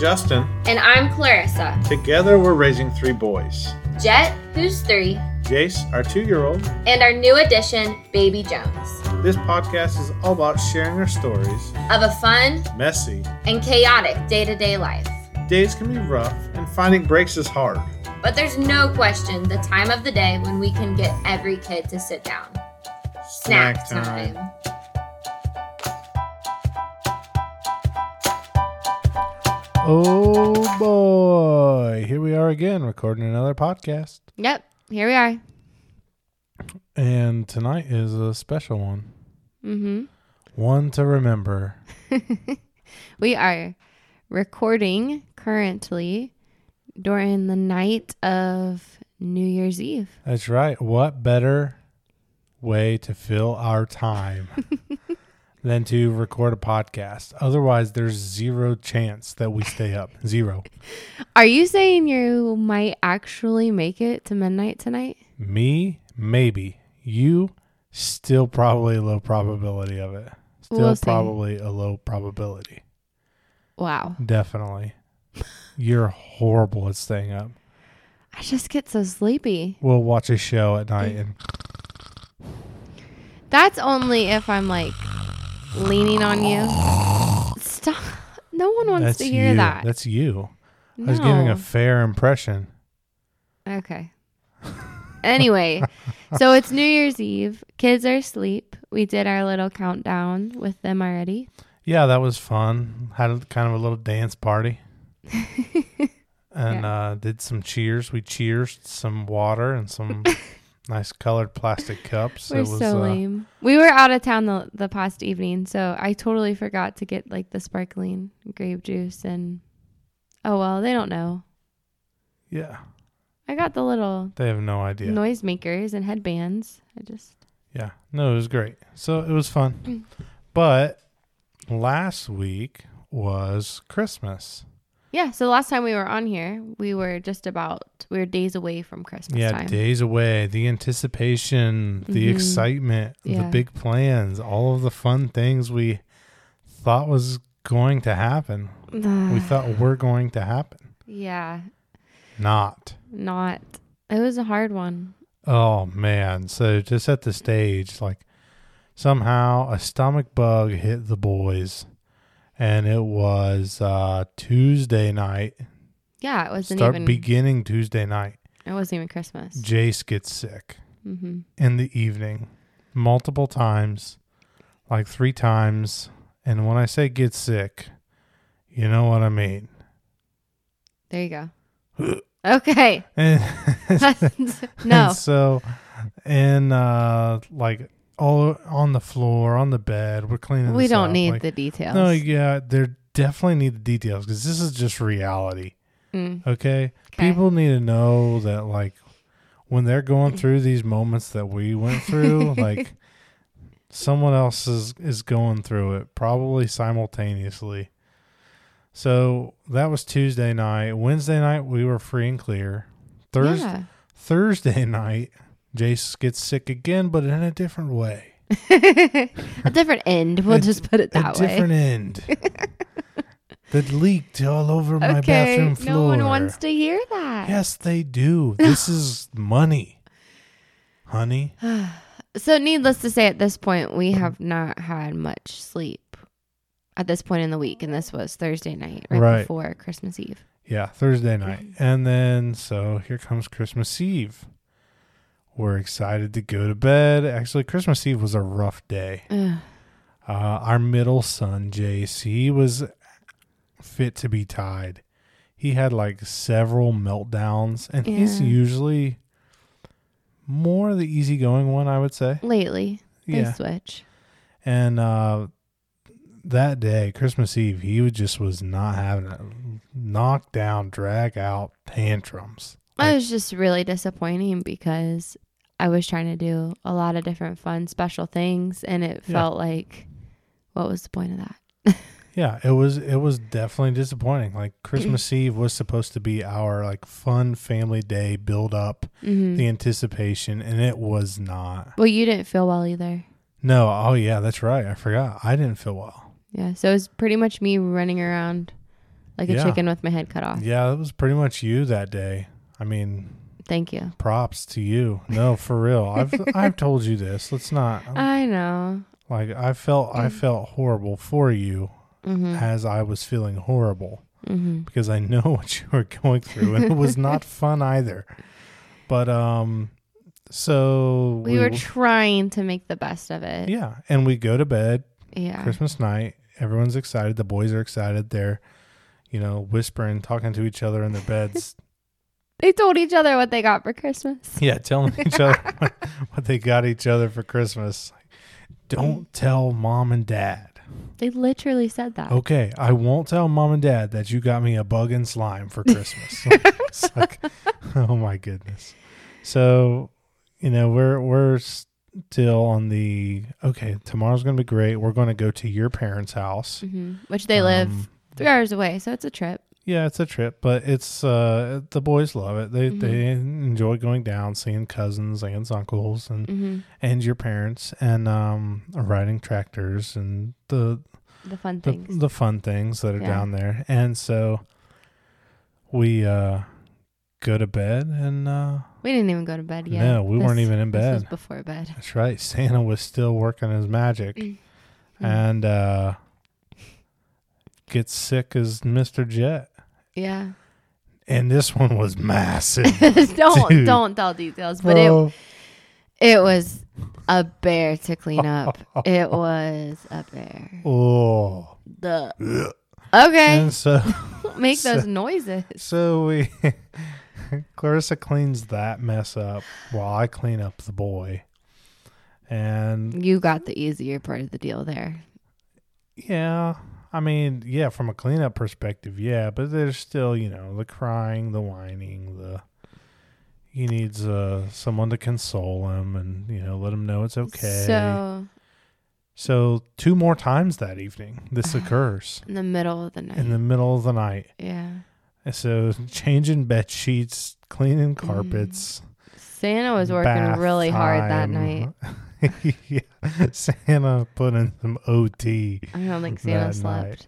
Justin. And I'm Clarissa. Together, we're raising three boys Jet, who's three, Jace, our two year old. and our new addition, Baby Jones. This podcast is all about sharing our stories, Of a fun messy. and chaotic day to day life. Days can be rough, and finding breaks is hard. But there's no question the time of the day when we can get every kid to sit down. Snack time. Oh boy, here we are again recording another podcast. Yep, here we are. And tonight is a special one. Mm-hmm. One to remember. We are recording currently during the night of New Year's Eve. That's right. What better way to fill our time than to record a podcast? Otherwise, there's zero chance that we stay up. Zero. Are you saying you might actually make it to midnight tonight? Me, maybe. You, still probably a low probability of it. Still We'll probably a low probability. Wow. Definitely. You're horrible at staying up. I just get so sleepy. We'll watch a show at night mm. and That's only if I'm like leaning on you. Stop. No one wants that's to hear you. that. That's you. I was giving No. a fair impression. Okay. Anyway, so it's New Year's Eve. Kids are asleep. We did our little countdown with them already. Yeah, that was fun. Had a, kind of a little dance party. and uh, did some cheers. We cheersed some water and some nice colored plastic cups. We're it was so uh, lame. We were out of town the, the past evening, so I totally forgot to get like the sparkling grape juice and oh well, they don't know. yeah, I got the little they have no idea. noisemakers and headbands. I just Yeah, no, it was great. So it was Mm. fun. but last week was Christmas. Yeah. So last time we were on here, we were just about we were days away from Christmas yeah, time. days away. The anticipation, the Mhm. excitement, the big plans, all of the fun things we thought was going to happen. we thought were going to happen. yeah, Not. not. It was a hard one. Oh man. So to set the stage, like somehow a stomach bug hit the boys and it was uh Tuesday night. Yeah, it wasn't Start even. beginning Tuesday night. it wasn't even Christmas. Jace gets sick hmm in the evening multiple times, like three times. And when I say get sick, you know what I mean. There you go. okay. And no. And so, and uh, like all on the floor, on the bed, we're cleaning. We don't need like- the details. No, yeah, there definitely need the details because this is just reality. Mm, Okay? Okay. people need to know that like when they're going through these moments that we went through, like someone else is is going through it, probably simultaneously. So that was Tuesday night. Wednesday night we were free and clear. Thursday Yeah. Thursday night, Jace gets sick again, but in a different way. a different end. We'll A- just put it a that way. A different end. that leaked all over my bathroom floor. No one wants to hear that. Yes, they do. This is money, honey. So, needless to say, at this point, we have not had much sleep at this point in the week, and this was Thursday night, right, Right. before Christmas Eve. Yeah, Thursday night. And then, so here comes Christmas Eve. We're excited to go to bed. Actually, Christmas Eve was a rough day. Uh, our middle son, Jace, he was fit to be tied. He had like several meltdowns, and he's usually more the easygoing one, I would say. Lately, they Yeah. switch. And uh, that day, Christmas Eve, he was- just was not having it. Knock down, drag out tantrums. Like, was just really disappointing because I was trying to do a lot of different fun, special things, and it Yeah. felt like, what was the point of that? yeah, it was it was definitely disappointing. Like Christmas Eve was supposed to be our like fun family day build up, hmm the anticipation, and it was not. Well, you didn't feel well either. No, oh yeah, that's right. I forgot. I didn't feel well. Yeah, so it was pretty much me running around like a Yeah. chicken with my head cut off. Yeah, it was pretty much you that day. I mean, Thank you. props to you. No, for real. I've I've told you this. Let's not I know. like I felt I felt horrible for you Mm-hmm. as I was feeling horrible Mm-hmm. because I know what you were going through and it was not fun either. But um so We were trying to make the best of it. yeah, and we go to bed Yeah. Christmas night. Everyone's excited. The boys are excited. They're you know, whispering, talking to each other in their beds. They told each other what they got for Christmas. Yeah, telling each other what, they got each other for Christmas. Don't tell mom and dad. They literally said that. Okay, I won't tell mom and dad that you got me a bug and slime for Christmas. like, oh my goodness. So, you know, we're we're still on the okay. Tomorrow's gonna be great. We're going to go to your parents' house. hmm Which they live Um, three hours away, so it's a trip. Yeah, it's a trip, but it's uh the boys love it. They Mhm. they enjoy going down, seeing cousins, aunts, uncles, and hmm and your parents, and um riding tractors and the The fun the, things. the fun things that are Yeah. down there. And so we uh go to bed, and uh we didn't even go to bed yet. no, we weren't even in This was bed. before bed. That's right. Santa was still working his magic, Mm. and uh gets sick as Mister Jet. Yeah. And this one was massive. don't Dude. don't tell details, but it Bro. it was a bear to clean up. it was a bear. Oh. The okay, And so, make so- those noises. so we, Clarissa cleans that mess up while I clean up the boy. And You got the easier part of the deal there. yeah, I mean, yeah, from a cleanup perspective, yeah, but there's still, you know, the crying, the whining, the, he needs uh, someone to console him and, you know, let him know it's okay. So so two more times that evening, this occurs in the middle of the night. in the middle of the night. yeah. And So changing bed sheets, cleaning Mm. carpets. Santa was working really hard that night. yeah. Santa put in some OT. I don't think Santa slept. night.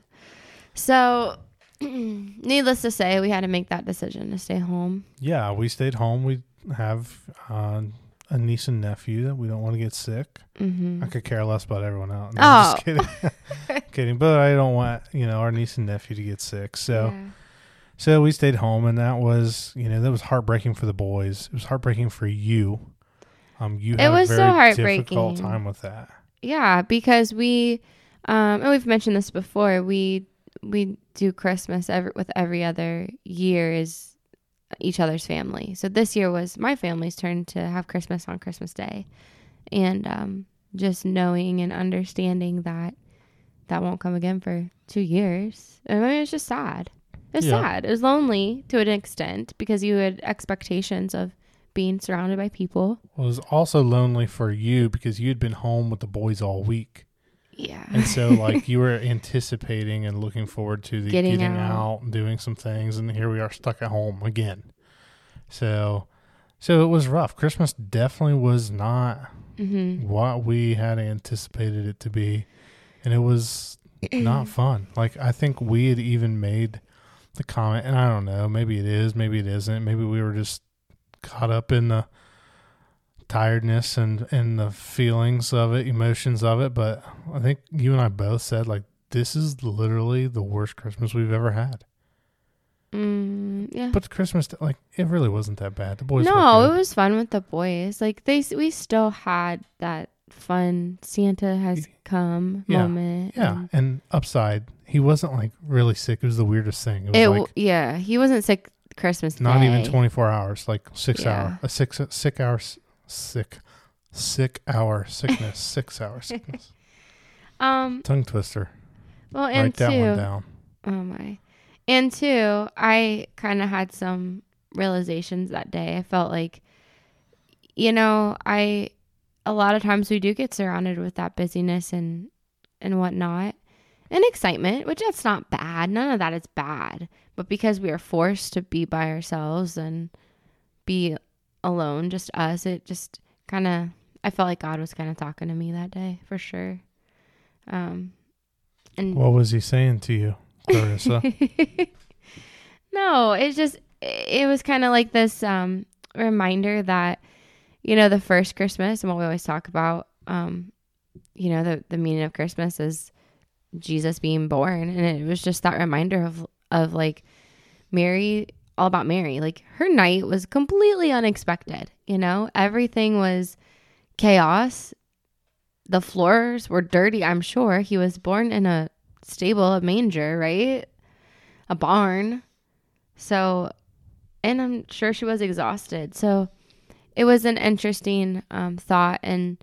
So, needless to say, we had to make that decision to stay home. Yeah, we stayed home. We have uh, a niece and nephew that we don't want to get sick. hmm I could care less about everyone else. No, I'm Oh. just kidding. kidding. But I don't want, you know, our niece and nephew to get sick. So Yeah. so we stayed home and that was, you know, that was heartbreaking for the boys. It was heartbreaking for you. Um you It was a so heartbreaking. difficult time with that. Yeah, because we, um, and we've mentioned this before. We we do Christmas every, with every other year is each other's family. So this year was my family's turn to have Christmas on Christmas Day, and um, just knowing and understanding that that won't come again for two years. I mean, it's just sad. It's Yeah. sad. It was lonely to an extent because you had expectations of being surrounded by people. Well, it was also lonely for you because you'd been home with the boys all week. Yeah. And so like you were anticipating and looking forward to the Getting getting, out. out. and doing some things and here we are stuck at home again. So so it was rough. Christmas definitely was not hmm what we had anticipated it to be. And it was not fun. Like I think we had even made the comment, and I don't know, maybe it is, maybe it isn't. Maybe we were just caught up in the tiredness and and the feelings of it, emotions of it. But I think you and I both said like this is literally the worst Christmas we've ever had. Mm, yeah. But Christmas, like it really wasn't that bad. The boys, no, it was fun with the boys. Like they, we still had that fun Santa has come Yeah, moment. yeah. and And upside, he wasn't like really sick. It was the weirdest thing. It was It, like yeah, he wasn't sick Christmas Not Day. even 24 hours, like six Yeah. hour, a six, sick hours, sick, sick hour sickness, six hour sickness. Um. Tongue twister. Well, and Write that one two, down. oh my, and two, I kind of had some realizations that day. I felt like, you know, I a lot of times we do get surrounded with that busyness and and whatnot and excitement, which that's not bad. None of that is bad. But because we are forced to be by ourselves and be alone, just us, it just kind of I felt like God was kind of talking to me that day for sure. Um, and What was he saying to you, Clarissa? No, it's just it was kind of like this um, reminder that you know the first Christmas and what we always talk about. Um, you know the the meaning of Christmas is Jesus being born, and it was just that reminder of of like Mary, all about Mary. Like her night was completely unexpected. You know, everything was chaos. The floors were dirty. I'm sure he was born in a stable, a manger, right? A barn. So, and I'm sure she was exhausted. So, it was an interesting um, thought and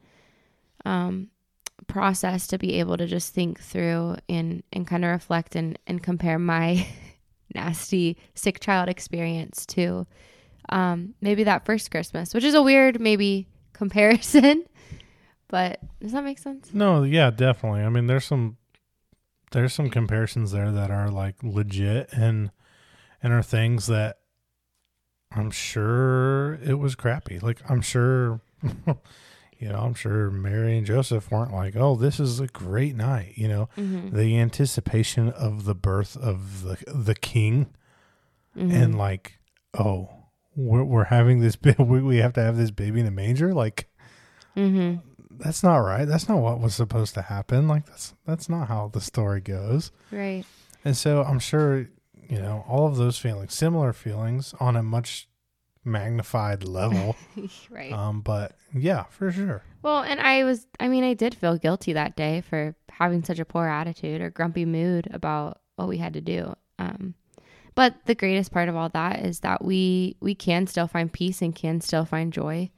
um, process to be able to just think through and, and kind of reflect and, and compare my nasty sick child experience to um, maybe that first Christmas, which is a weird maybe comparison. But does that make sense? No, yeah, definitely. I mean, there's some there's some comparisons there that are like legit and and are things that I'm sure it was crappy. Like I'm sure you know, I'm sure Mary and Joseph weren't like, "Oh, this is a great night," you know. Mm-hmm. The anticipation of the birth of the the king Mm-hmm. and like, "Oh, we're, we're having this we we have to have this baby in a manger?" Like mm-hmm. that's not right. That's not what was supposed to happen. Like that's that's not how the story goes. Right. And so I'm sure, you know, all of those feelings, similar feelings on a much magnified level. right. um, but yeah, for sure. Well, and I was, I mean, I did feel guilty that day for having such a poor attitude or grumpy mood about what we had to do. Um, but the greatest part of all that is that we we can still find peace and can still find joy,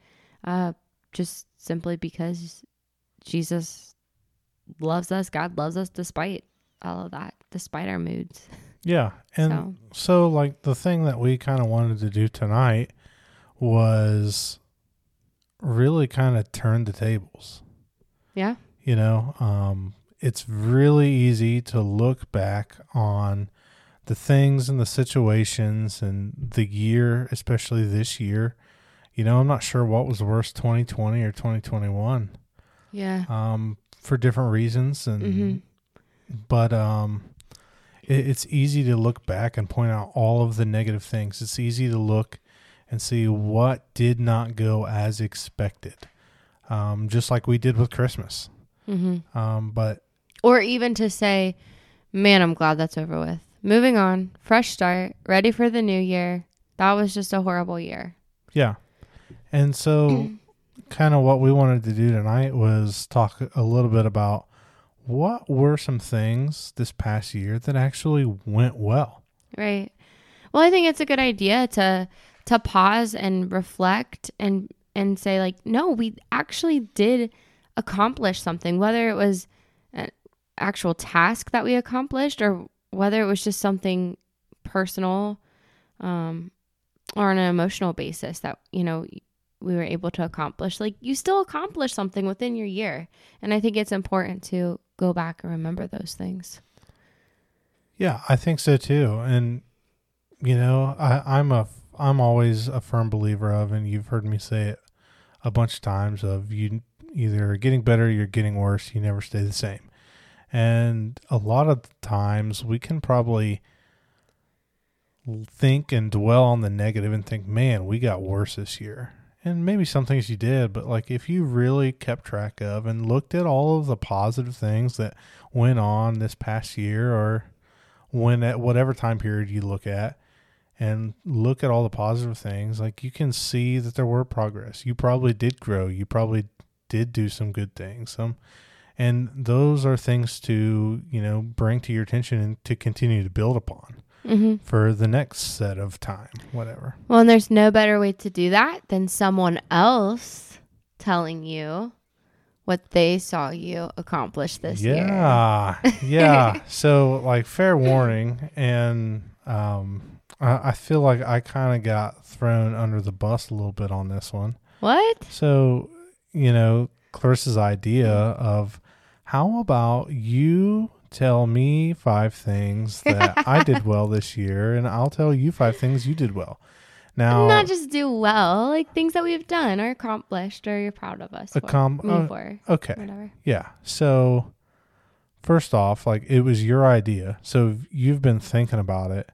uh, just simply because Jesus loves us. God loves us despite all of that, despite our moods. Yeah. And so, like, the thing that we kind of wanted to do tonight was really kind of turn the tables. Yeah. You know, um, it's really easy to look back on the things and the situations and the year, especially this year. You know, I'm not sure what was worse, 2020 or 2021, Yeah. um, for different reasons. And, hmm but, um, it's easy to look back and point out all of the negative things. It's easy to look and see what did not go as expected. Um, just like we did with Christmas. hmm Um, but Or even to say, man, I'm glad that's over with. Moving on, fresh start, ready for the new year. That was just a horrible year. Yeah. And so, kind of what we wanted to do tonight was talk a little bit about what were some things this past year that actually went well. Right. Well, I think it's a good idea to to pause and reflect and and say like, no, we actually did accomplish something, whether it was an actual task that we accomplished or whether it was just something personal um or on an emotional basis that, you know, we were able to accomplish. Like you still accomplished something within your year. And I think it's important to go back and remember those things. Yeah, I think so too. And you know, I, I'm a I'm always a firm believer of, and you've heard me say it a bunch of times of you either getting better, you're getting worse. You never stay the same. And a lot of times we can probably think and dwell on the negative and think, man, we got worse this year. And maybe some things you did, but like if you really kept track of and looked at all of the positive things that went on this past year or when at whatever time period you look at and look at all the positive things, like you can see that there were progress. You probably did grow. You probably did do some good things. Some and those are things to, you know, bring to your attention and to continue to build upon Mm-hmm. for the next set of time, whatever. Well, and there's no better way to do that than someone else telling you what they saw you accomplish this year. yeah, yeah. So, like, fair warning, and um, I, I feel like I kind of got thrown under the bus a little bit on this one. What? So, you know, Clarissa's idea of how about you tell me five things that I did well this year, and I'll tell you five things you did well. Now, Not just do well, like things that we've done or accomplished or you're proud of us for. Accom- me uh, for. okay, Whatever. Yeah. So first off, like it was your idea. So you've been thinking about it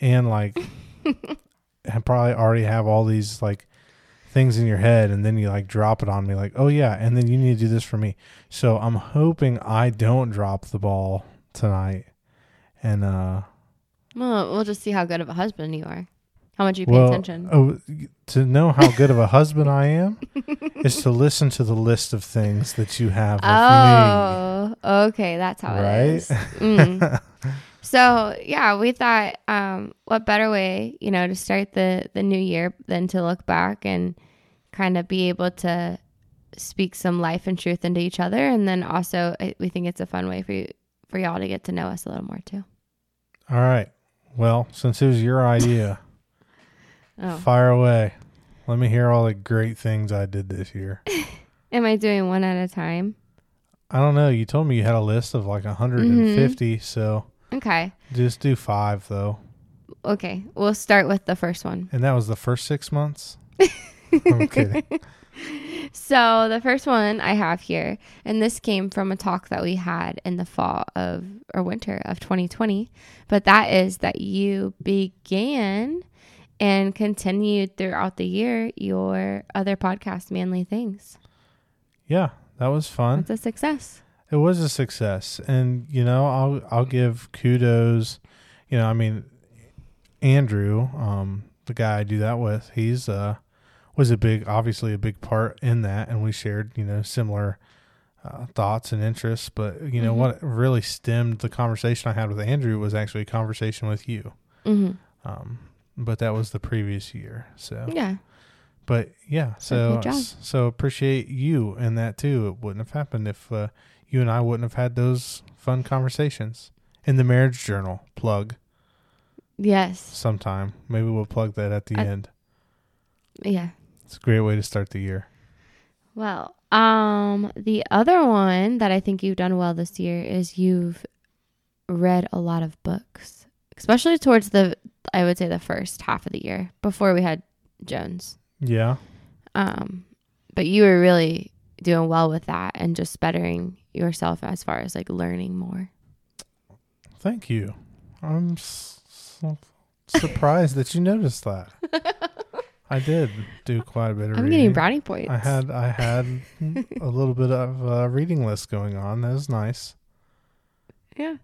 and like and probably already have all these like things in your head and then you like drop it on me like oh yeah and then you need to do this for me so i'm hoping i don't drop the ball tonight and uh Well, we'll just see how good of a husband you are. How much you pay well attention. oh, to know how good of a husband i am is to listen to the list of things that you have Oh, okay, that's how Right? it is. Mm. so yeah, we thought, um, what better way, you know, to start the the new year than to look back and kind of be able to speak some life and truth into each other, and then also I- we think it's a fun way for you for y'all to get to know us a little more too. all right well since it was your idea Oh, fire away let me hear all the great things i did this year am I doing one at a time? I don't know. You told me you had a list of like 150, mm-hmm. so Okay, just do five though. okay, we'll start with the first one. And that was the first six months. I'm kidding. So the first one I have here, and this came from a talk that we had in the fall of or winter of 2020, but that is that you began and continued throughout the year your other podcast, Manly Things. Yeah, that was fun. It's a success. It was a success, and you know, I'll I'll give kudos. You know, I mean, Andrew, um, the guy I do that with, he's uh was a big, obviously a big part in that, and we shared you know similar uh, thoughts and interests. But you know Mhm. what really stemmed the conversation I had with Andrew was actually a conversation with you. hmm Um, but that was the previous year. So, Yeah. but yeah, So so good job. so appreciate you in that too. It wouldn't have happened if uh, you and I wouldn't have had those fun conversations in the marriage journal. Plug Yes. sometime. Maybe we'll plug that at the I- end. Yeah. It's a great way to start the year. Well, um, the other one that I think you've done well this year is you've read a lot of books, especially towards the, I would say, the first half of the year before we had Jones. Yeah, Um, but you were really doing well with that and just bettering yourself as far as like learning more. thank you. I'm s- so surprised that you noticed that. I did do quite a bit of reading. I'm reading. getting brownie points. I had I had a little bit of a reading list going on. That was nice, yeah.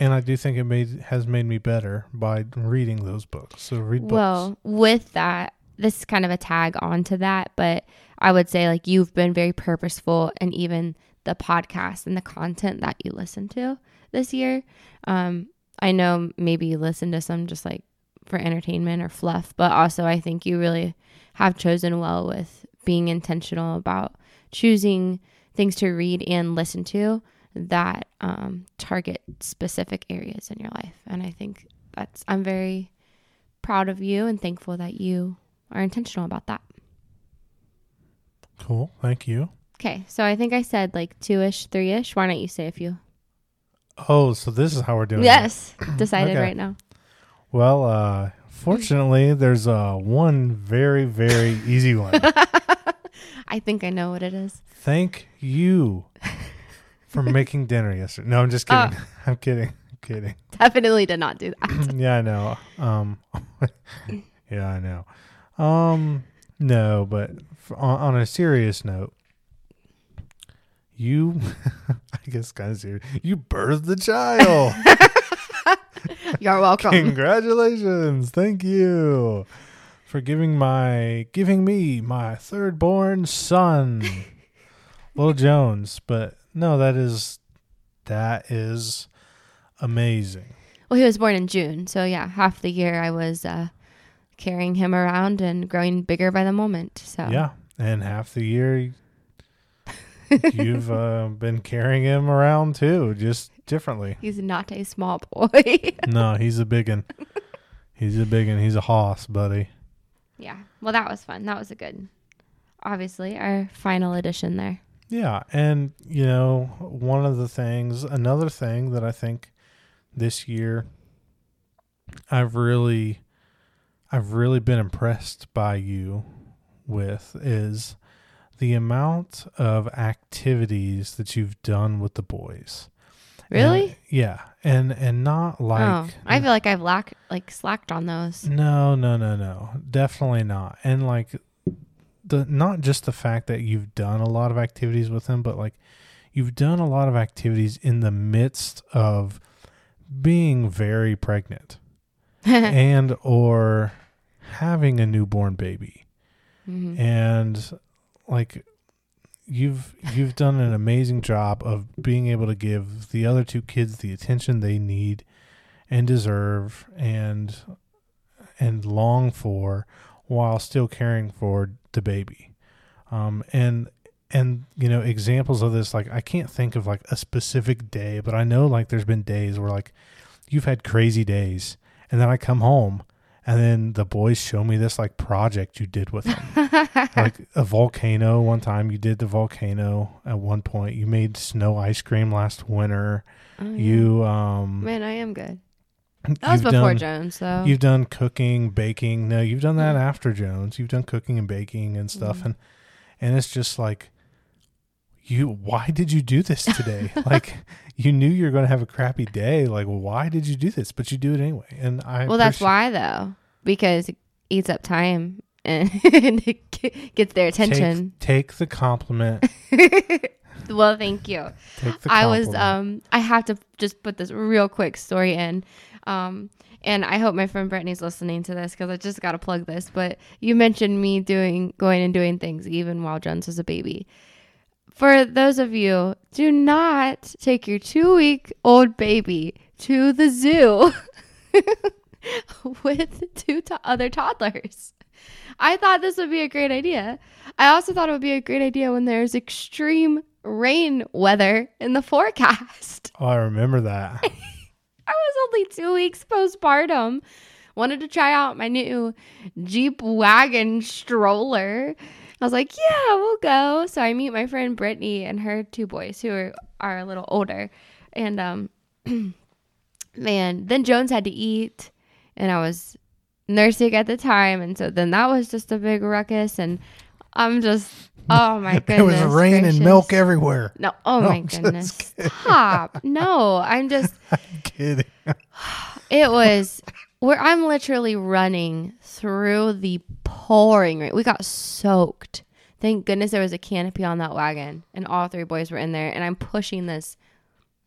and I do think it made has made me better by reading those books. So read books. Well, with that, this is kind of a tag onto that, but I would say like you've been very purposeful and even the podcast and the content that you listen to this year. Um, I know maybe you listen to some just like for entertainment or fluff, but also I think you really have chosen well with being intentional about choosing things to read and listen to that um, target specific areas in your life. And I think that's, I'm very proud of you and thankful that you are intentional about that. cool. Thank you. Okay, so I think I said like two ish, three ish. Why don't you say a few? Oh, so this is how we're doing. it. Yes, decided Okay. right now. Well, uh, fortunately, there's uh, one very very easy one. I think I know what it is. Thank you for making dinner yesterday. No, I'm just Oh. kidding. I'm kidding. I'm kidding. Definitely did not do that. yeah, I know. Um, yeah, I know. Um, no, but f on, on a serious note, you, I guess, kind of serious. You birthed the child. You're welcome. Congratulations! Thank you for giving my giving me my third born son, Little Jones. But no, that is that is amazing. Well, he was born in June, so yeah, half the year I was uh, carrying him around and growing bigger by the moment. So Yeah, and half the year you've uh, been carrying him around too, just differently. he's not a small boy. No, he's a big one. He's a big one. He's a hoss, buddy. yeah. Well, that was fun. That was a good, obviously, our final edition there. Yeah, and you know, one of the things, another thing that I think this year I've really I've really been impressed by you with is the amount of activities that you've done with the boys. Really? And- yeah, and and not like oh, I feel like I've lack like slacked on those. No, no, no, no. Definitely not. And like the not just the fact that you've done a lot of activities with them, but like you've done a lot of activities in the midst of being very pregnant and or having a newborn baby. Mhm. And like you've you've done an amazing job of being able to give the other two kids the attention they need and deserve and and long for while still caring for the baby. Um and and you know examples of this like i can't think of like a specific day but i know like there's been days where like you've had crazy days and then i come home and then the boys show me this like project you did with them like a volcano one time you did the volcano at one point you made snow ice cream last winter Oh, yeah. you um man, I am good. That was before done, Jones, though. you've done cooking baking no you've done that Mm. after jones you've done cooking and baking and stuff Mm. and and it's just like you why did you do this today like you knew you're going to have a crappy day like why did you do this but you do it anyway and i well, that's why though, because it eats up time and it gets their attention. take, take the compliment well, thank you. take the I was um I have to just put this real quick story in. Um and I hope my friend Brittany's listening to this because I just got to plug this. But you mentioned me doing, going and doing things even while Jones was a baby. For those of you, do not take your two week old baby to the zoo with two to- other toddlers. I thought this would be a great idea. I also thought it would be a great idea when there's extreme rain weather in the forecast. oh i remember that I was only two weeks postpartum. Wanted to try out my new Jeep wagon stroller. I was like, yeah, we'll go. So I meet my friend Brittany and her two boys who are, are a little older. And um man, then Jones had to eat and I was nursing at the time and so then that was just a big ruckus and I'm just oh my goodness. there was rain and milk everywhere No, oh No, my I'm goodness. kidding. Stop. No, I'm just kidding it was where I'm literally running through the pouring rain. We got soaked. Thank goodness there was a canopy on that wagon, and all three boys were in there. And I'm pushing this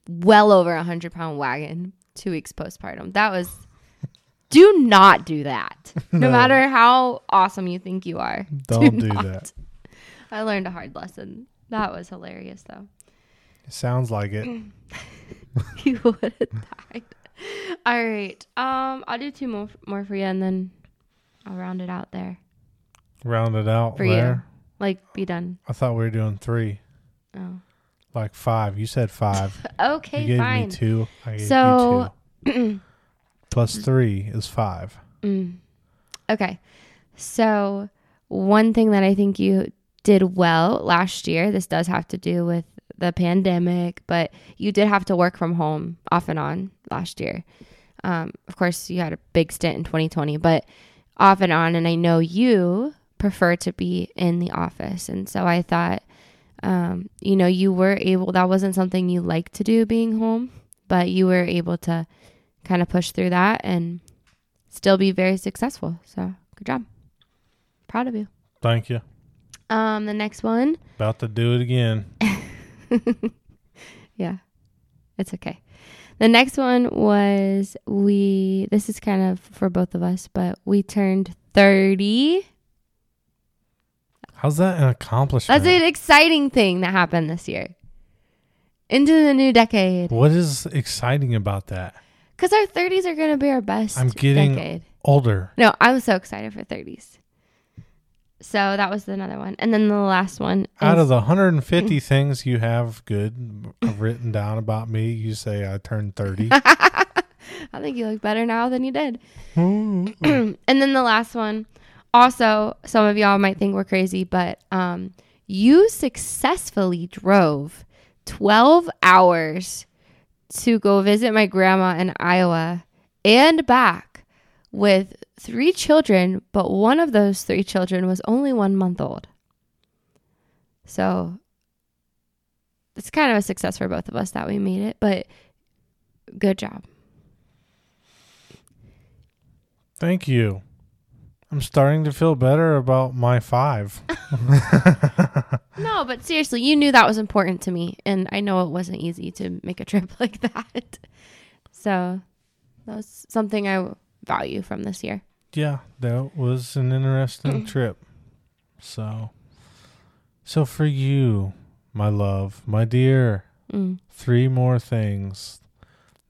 well over a hundred pound wagon two weeks postpartum. That was. Do not do that. No, No. matter how awesome you think you are. Don't do not. that. I learned a hard lesson. That was hilarious, though. Sounds like it. you would have died. All right. Um, I'll do two more more for you, and then I'll round it out there. Round it out For you. Like, be done. I thought we were doing three, Oh, like five. You said five. okay, you gave fine. me two. I gave So- you two. Plus three is five. Mm. Okay. So, one thing that I think you did well last year, this does have to do with the pandemic, but you did have to work from home off and on last year. Um, of course, you had a big stint in 2020, but off and on. And I know you prefer to be in the office. And so I thought, um, you know, you were able, that wasn't something you liked to do being home, but you were able to kind of push through that and still be very successful. So good job. Proud of you. Thank you. Um, the next one, About to do it again. yeah, it's okay. The next one was we. This is kind of for both of us, but we turned thirty. How's that an accomplishment? That's an exciting thing that happened this year. Into the new decade, What is exciting about that? because our thirties are gonna be our best. I'm getting- decade. Older. No, I'm so excited for thirties. So that was another one, and then the last one. Out of the 150 things you have good written down about me, you say I turned 30. I think you look better now than you did. And then the last one, also, some of y'all might think we're crazy, but um, you successfully drove 12 hours to go visit my grandma in Iowa and back with three children, but one of those three children was only one month old. So it's kind of a success for both of us that we made it, but good job. Thank you. I'm starting to feel better about my five. No, but seriously, you knew that was important to me, and I know it wasn't easy to make a trip like that. So that was something I value from this year. yeah, that was an interesting trip. So, so for you, my love, my dear, Mm. three more things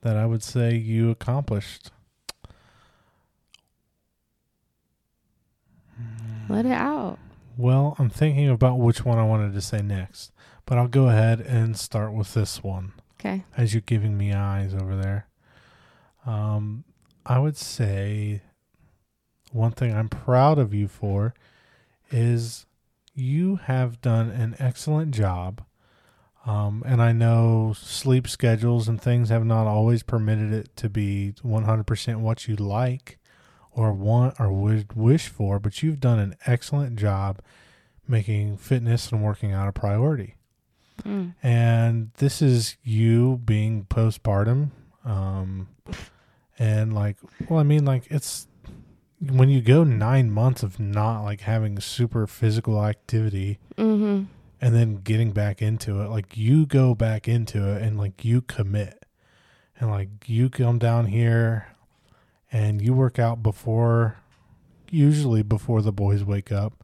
that I would say you accomplished. Let it out. Well, I'm thinking about which one I wanted to say next, but I'll go ahead and start with this one Okay. as you're giving me eyes over there. Um, I would say one thing I'm proud of you for is you have done an excellent job. Um, and I know sleep schedules and things have not always permitted it to be 100% what you like or want or would wish for, but you've done an excellent job making fitness and working out a priority Mm. and this is you being postpartum um and like well i mean like it's when you go nine months of not like having super physical activity Mm-hmm. and then getting back into it like you go back into it and like you commit and like you come down here and you work out before usually before the boys wake up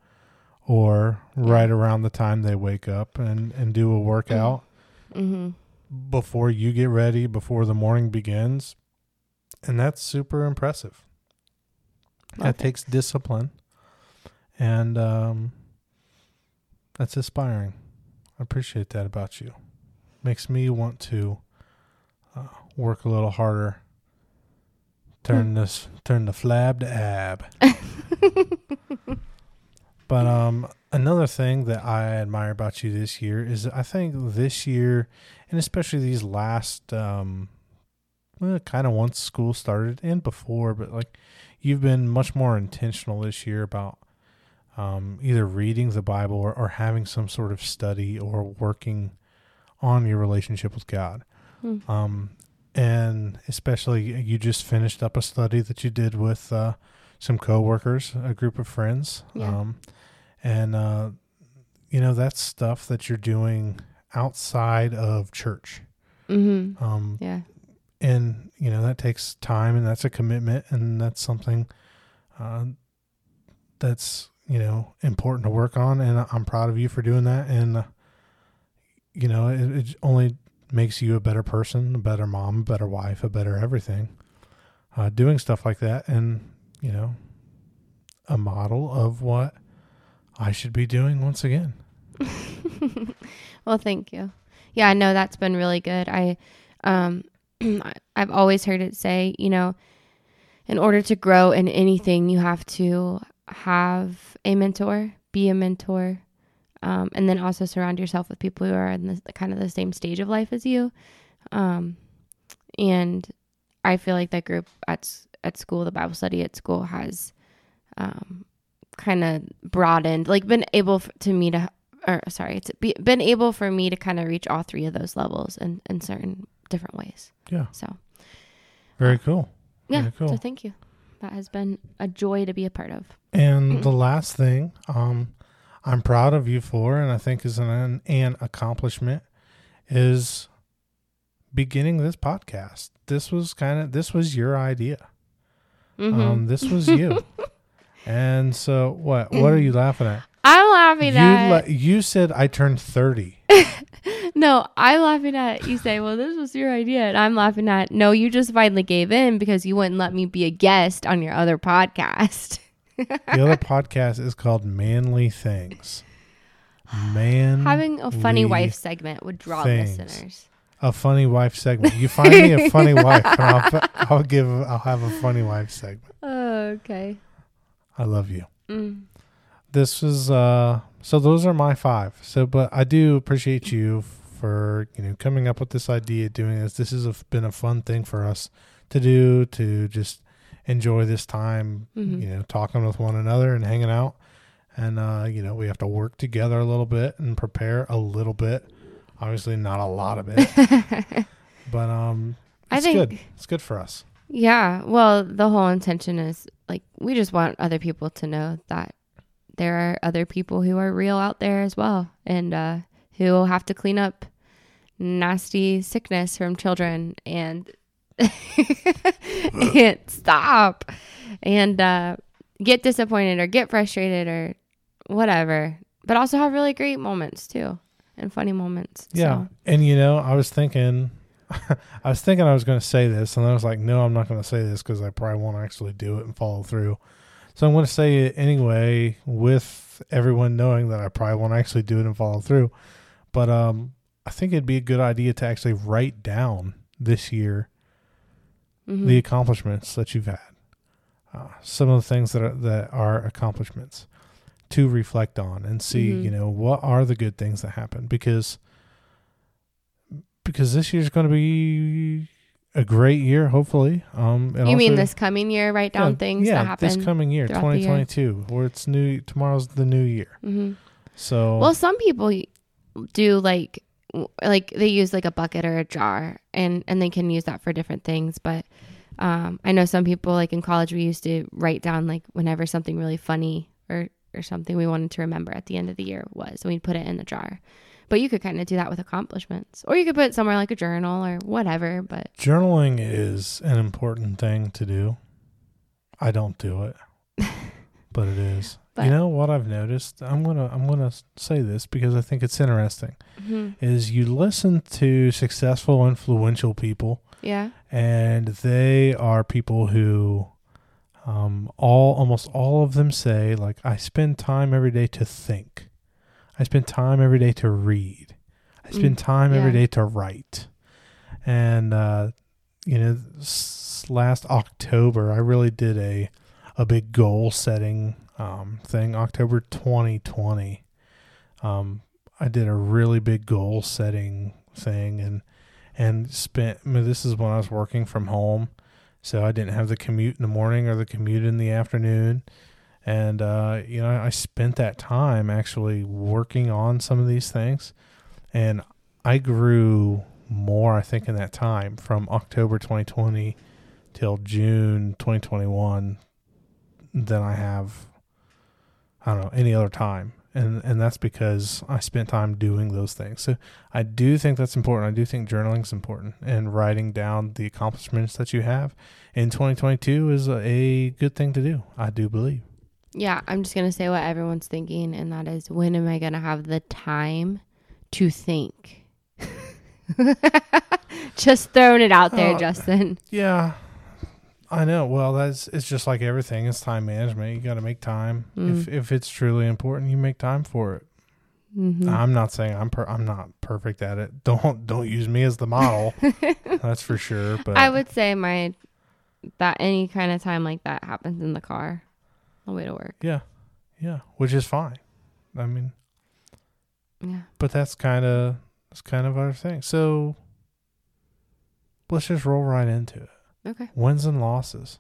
or right around the time they wake up and and do a workout Mm-hmm. before you get ready before the morning begins and that's super impressive. Love that it. takes discipline. And um that's inspiring. I appreciate that about you. Makes me want to uh, work a little harder. Turn this turn the flab to ab. But um another thing that i admire about you this year is i think this year and especially these last um well, kind of once school started and before but like you've been much more intentional this year about um, either reading the bible or, or having some sort of study or working on your relationship with god Hmm. um, and especially you just finished up a study that you did with uh, some coworkers a group of friends Yeah. um, and uh, you know that's stuff that you're doing outside of church Mm-hmm. um, Yeah. And you know that takes time and that's a commitment and that's something uh, that's you know important to work on and i'm proud of you for doing that and uh, you know it, it only makes you a better person a better mom a better wife a better everything uh, doing stuff like that and you know a model of what i should be doing once again well, thank you. Yeah, i know that's been really good. I, um, I've always heard it say, you know, in order to grow in anything, you have to have a mentor, be a mentor, um, and then also surround yourself with people who are in the kind of the same stage of life as you. Um, and I feel like that group at at school, the Bible study at school, has um, kind of broadened, like been able to me to or sorry, it's be, been able for me to kind of reach all three of those levels in, in certain different ways. yeah So very cool yeah, Very cool. so thank you. That has been a joy to be a part of. And the last thing um, I'm proud of you for, and I think is an, an accomplishment, is beginning this podcast. This was kind of this was your idea. Mhm. Um, this was you. and so what? What are you laughing at? I'm laughing You at la- you said I turned thirty. no, I'm laughing at you say, well, this was your idea, and I'm laughing at no, you just finally gave in because you wouldn't let me be a guest on your other podcast. The other podcast is called Manly Things. Man, Having a funny wife segment would draw things. listeners. a funny wife segment. You find me a funny wife, and I'll, I'll give I'll have a funny wife segment. Oh, okay. I love you. Mm. This was uh so those are my five so but i do appreciate you for you know coming up with this idea doing this this has been a fun thing for us to do to just enjoy this time Mhm. you know talking with one another and hanging out and uh you know we have to work together a little bit and prepare a little bit obviously not a lot of it but um I It's think good. It's good for us. Yeah. Well, the whole intention is like we just want other people to know that there are other people who are real out there as well and uh, who have to clean up nasty sickness from children and and stop and uh, get disappointed or get frustrated or whatever, but also have really great moments too and funny moments. Yeah. So, And you know, I was thinking, I was thinking I was going to say this, and I was like, no, I'm not going to say this because I probably won't actually do it and follow through. So I'm going to say it anyway, with everyone knowing that I probably won't actually do it and follow through. But um, I think it'd be a good idea to actually write down this year mhm. the accomplishments that you've had, uh, some of the things that are that are accomplishments to reflect on and see, Mhm. you know, what are the good things that happen because because this year's going to be a great year, hopefully. Um, you mean this coming year? Write down yeah, things yeah, that happen. this coming year, throughout the year. 2022, where it's new. Tomorrow's the new year, hmm so Well, some people do like like they use like a bucket or a jar, and and they can use that for different things. But um, I know some people like in college we used to write down like whenever something really funny or or something we wanted to remember at the end of the year was, and we'd put it in the jar. But you could kind of do that with accomplishments, or you could put it somewhere like a journal or whatever. But journaling is an important thing to do. I don't do it, but it is. But- you know what I've noticed? I'm gonna I'm gonna say this because I think it's interesting. mhm. Is you listen to successful, influential people, yeah, and they are people who, um, all almost all of them say like I spend time every day to think. I spend time every day to read. I spend Mm, time every yeah. day to write. And uh, you know, s- last October I really did a a big goal setting um, thing. October 2020, um, I did a really big goal setting thing and and spent. I mean, this is when I was working from home, so I didn't have the commute in the morning or the commute in the afternoon. And uh, you know, I spent that time actually working on some of these things, and I grew more. I think in that time from October 2020 till June 2021 than I have. I don't know any other time, and and that's because I spent time doing those things. So I do think that's important. I do think journaling is important, and writing down the accomplishments that you have in 2022 is a, a good thing to do. I do believe. Yeah. I'm just gonna say what everyone's thinking, and that is, when am I gonna have the time to think? just throwing it out there, Oh, Justin. Yeah, I know. Well, that's it's just like everything. It's time management. You got to make time. Mm. If if it's truly important, you make time for it. Mhm. I'm not saying I'm per- I'm not perfect at it. Don't don't use me as the model. that's for sure. But I would say my that any kind of time like that happens in the car, the way to work. yeah, yeah, which is fine. I mean, Yeah. but that's kind of that's kind of our thing. So let's just roll right into it. Okay. Wins and losses.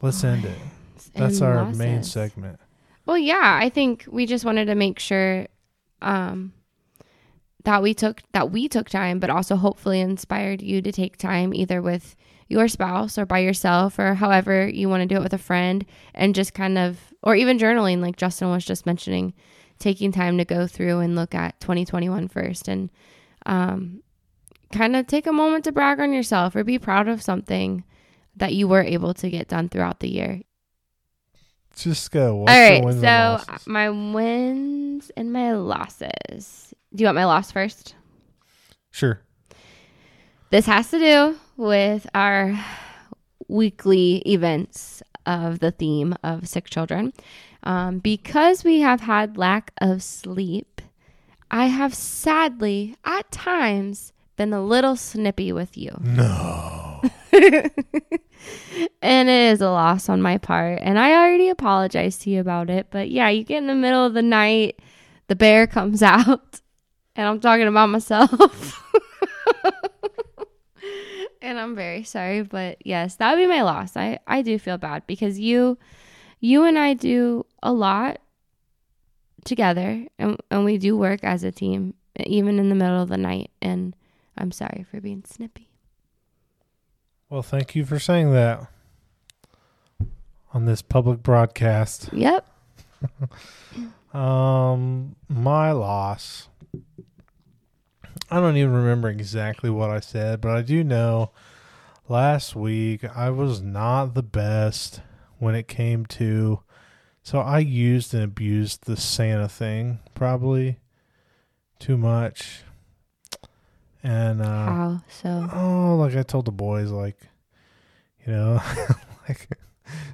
Let's end it. That's And our main segment. Well, yeah, I think we just wanted to make sure um, that we took that we took time, but also hopefully inspired you to take time either with your spouse or by yourself or however you want to do it with a friend and just kind of or even journaling like Justin was just mentioning taking time to go through and look at 2021 first and um, kind of take a moment to brag on yourself or be proud of something that you were able to get done throughout the year Just go. What's all right, so my wins and my losses. Do you want my loss first? Sure. This has to do with our weekly events of the theme of sick children. Um, because we have had lack of sleep, I have sadly, at times, been a little snippy with you. No. and it is a loss on my part. And I already apologized to you about it. But yeah, you get in the middle of the night, the bear comes out, and I'm talking about myself. and I'm very sorry, but yes, that would be my loss. I, I do feel bad because you you and I do a lot together and, and we do work as a team even in the middle of the night and I'm sorry for being snippy. Well, thank you for saying that on this public broadcast. Yep. Um, my loss. I don't even remember exactly what I said, but I do know last week I was not the best when it came to. So I used and abused the Santa thing probably too much. And uh How so? oh, like I told the boys like you know, like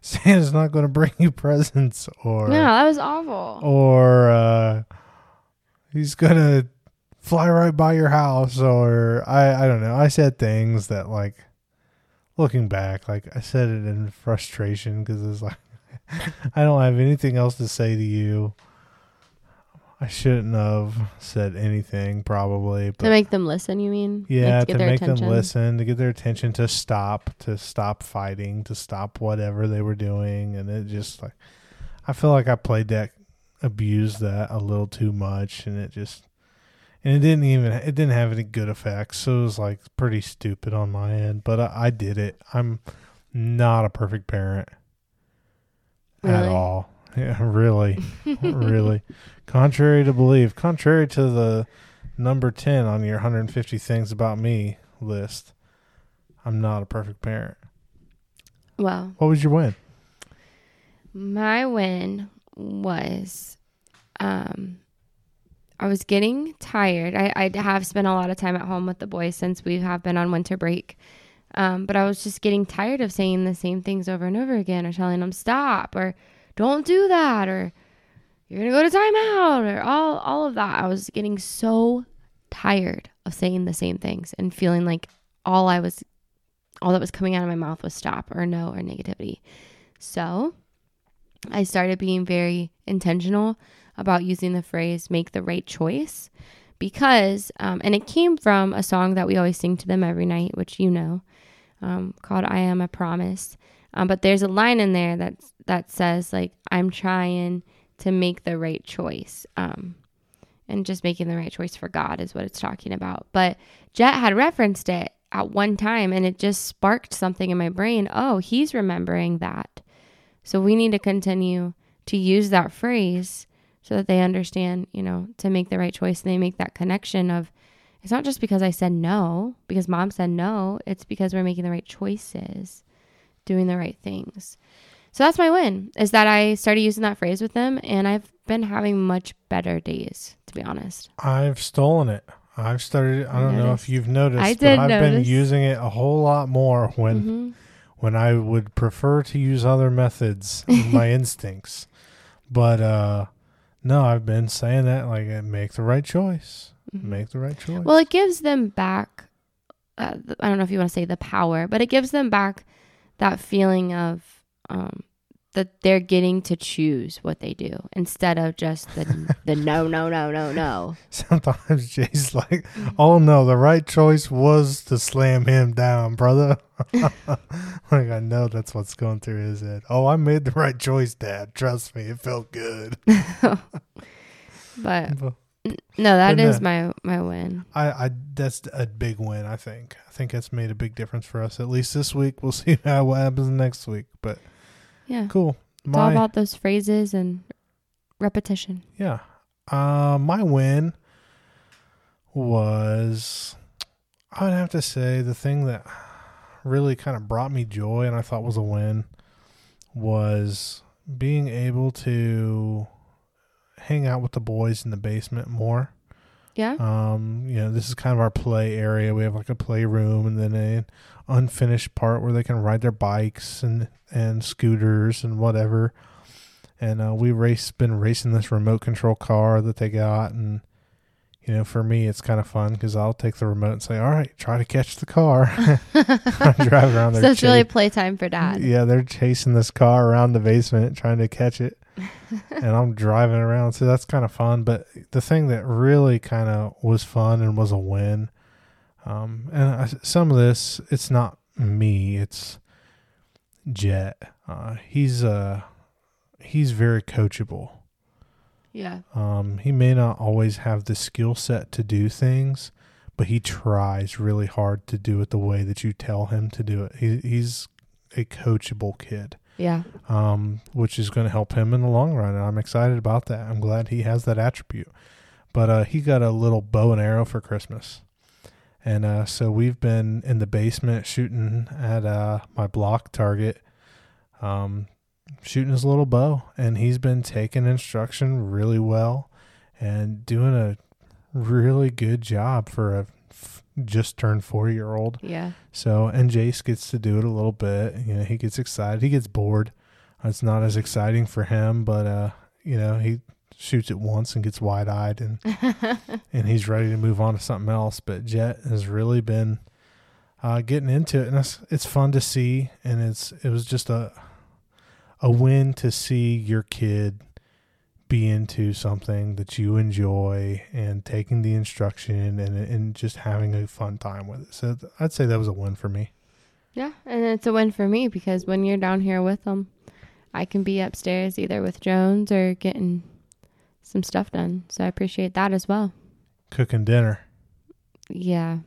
Santa's not going to bring you presents or No, that was awful. or uh, he's gonna fly right by your house or I, I don't know. I said things that like looking back like i said it in frustration because it's like i don't have anything else to say to you. I shouldn't have said anything probably but to make them listen, you mean? Like, yeah, get to their make them listen, to get their attention, to stop, to stop fighting, to stop whatever they were doing, and it just like I feel like I played that, abused that a little too much, and it just and it didn't even it didn't have any good effects, so it was like pretty stupid on my end. But I, I did it. I'm not a perfect parent at all. Yeah, really, really. Contrary to belief, contrary to the number 10 on your 150 things about me list. I'm not a perfect parent. Well, What was your win? my win was um I was getting tired. I, I have spent a lot of time at home with the boys since we have been on winter break. Um, but I was just getting tired of saying the same things over and over again or telling them stop or don't do that or you're gonna go to timeout or all all of that. I was getting so tired of saying the same things and feeling like all I was all that was coming out of my mouth was stop or no or negativity. So I started being very intentional about using the phrase make the right choice because, um, and it came from a song that we always sing to them every night, which you know, um, called I Am a Promise. Um, but there's a line in there that, that says, like, I'm trying to make the right choice. Um, and just making the right choice for God is what it's talking about. But Jet had referenced it at one time and it just sparked something in my brain. Oh, he's remembering that. So we need to continue to use that phrase so that they understand, you know, to make the right choice and they make that connection of it's not just because I said no, because mom said no, it's because we're making the right choices, doing the right things. So that's my win is that I started using that phrase with them and I've been having much better days, to be honest. I've stolen it. I've started. I don't know if you've noticed, I but did I've been using it a whole lot more when Mhm. when I would prefer to use other methods, in my instincts. But uh no, I've been saying that like uh, make the right choice. Mhm. Make the right choice. Well, it gives them back. Uh, I don't know if you want to say the power, but it gives them back that feeling of um, that they're getting to choose what they do instead of just the the no, no, no, no, no. Sometimes Jay's like, "Oh no, the right choice was to slam him down, brother." like I know that's what's going through his head. Oh, I made the right choice, Dad. Trust me, it felt good. But But no, that But is no. my my win. I, I, that's a big win. I think. I think that's made a big difference for us. At least this week. We'll see how what happens next week. But Yeah, cool. it's all about those phrases and repetition. yeah. Uh, my win was, I would have to say, the thing that really kind of brought me joy and I thought was a win was being able to hang out with the boys in the basement more. Yeah, Um, you know, this is kind of our play area. We have like a playroom and then an unfinished part where they can ride their bikes and and scooters and whatever. And uh, we race been racing this remote control car that they got, and you know, for me, it's kind of fun because I'll take the remote and say, "All right, try to catch the car." drive around so it's really playtime for dad. Yeah, they're chasing this car around the basement trying to catch it. and I'm driving around. So that's kind of fun. But the thing that really kind of was fun and was a win, um, and I, some of this, it's not me, it's Jet. Uh, he's uh, he's very coachable. Yeah, Um, he may not always have the skill set to do things, but he tries really hard to do it the way that you tell him to do it. He, he's a coachable kid, Yeah. um, which is going to help him in the long run. And I'm excited about that. I'm glad he has that attribute. But uh, he got a little bow and arrow for Christmas. And uh, so we've been in the basement shooting at uh, my block target, um, shooting his little bow. And he's been taking instruction really well and doing a really good job for a just turned four year old. Yeah. So, and Jace gets to do it a little bit. You know, he gets excited. He gets bored. It's not as exciting for him, but, uh, you know, he shoots it once and gets wide eyed and, and he's ready to move on to something else. But Jet has really been, uh, getting into it and it's, it's fun to see. And it's, it was just a, a win to see your kid be into something that you enjoy and taking the instruction and and just having a fun time with it. So th- I'd say that was a win for me. Yeah, and it's a win for me because when you're down here with them, I can be upstairs either with Jones or getting some stuff done. So I appreciate that as well. Cooking dinner. Yeah.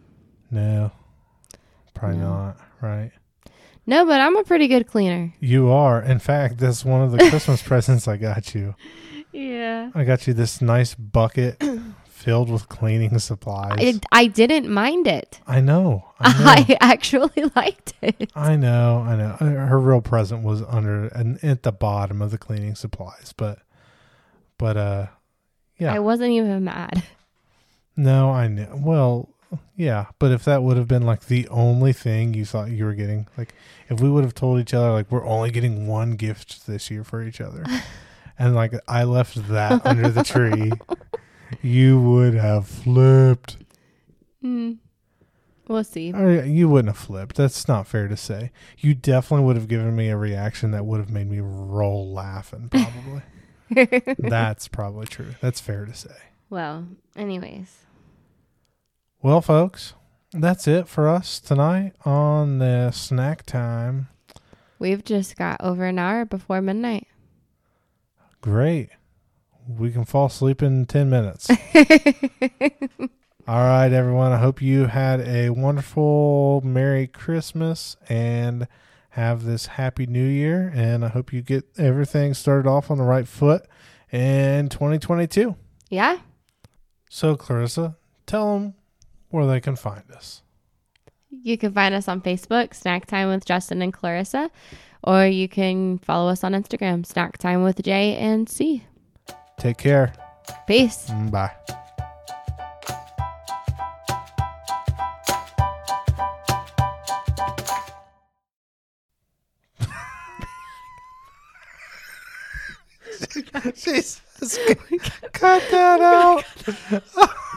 No. Probably No. not, right? No, but I'm a pretty good cleaner. You are. In fact, that's one of the Christmas presents I got you. Yeah. I got you this nice bucket filled with cleaning supplies. I, I didn't mind it. I know. I know. I actually liked it. I know, I know. Uh, Her real present was under and at the bottom of the cleaning supplies, but, but uh, yeah. I wasn't even mad. no, I know. Well, yeah, but if that would have been like the only thing you thought you were getting, like if we would have told each other like we're only getting one gift this year for each other, and like I left that under the tree, you would have flipped. Mm. We'll see. Or you wouldn't have flipped. That's not fair to say. You definitely would have given me a reaction that would have made me roll laughing, probably. That's probably true. That's fair to say. well, anyways. Well, folks, that's it for us tonight on the snack time. We've just got over an hour before midnight. Great. We can fall asleep in 10 minutes. All right, everyone. I hope you had a wonderful Merry Christmas and have this Happy New Year. And I hope you get everything started off on the right foot in 2022. yeah. So, Clarissa, tell them where they can find us. You can find us on Facebook, Snack Time with Justin and Clarissa, or you can follow us on Instagram, Snack Time with J and C. Take care. Peace. Mm, Bye. Jesus, cut that out.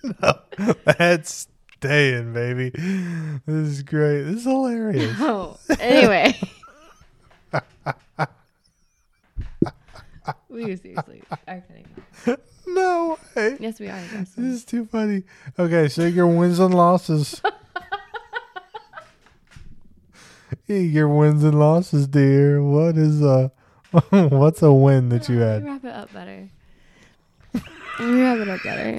no, that's staying, baby. This is great. This is hilarious. Oh, anyway. we seriously are kidding. No way. Yes, we are. This is too funny. Okay, so your wins and losses. your wins and losses, dear. What is a what's a win that you Let had? me wrap it up better. Let me wrap it up better.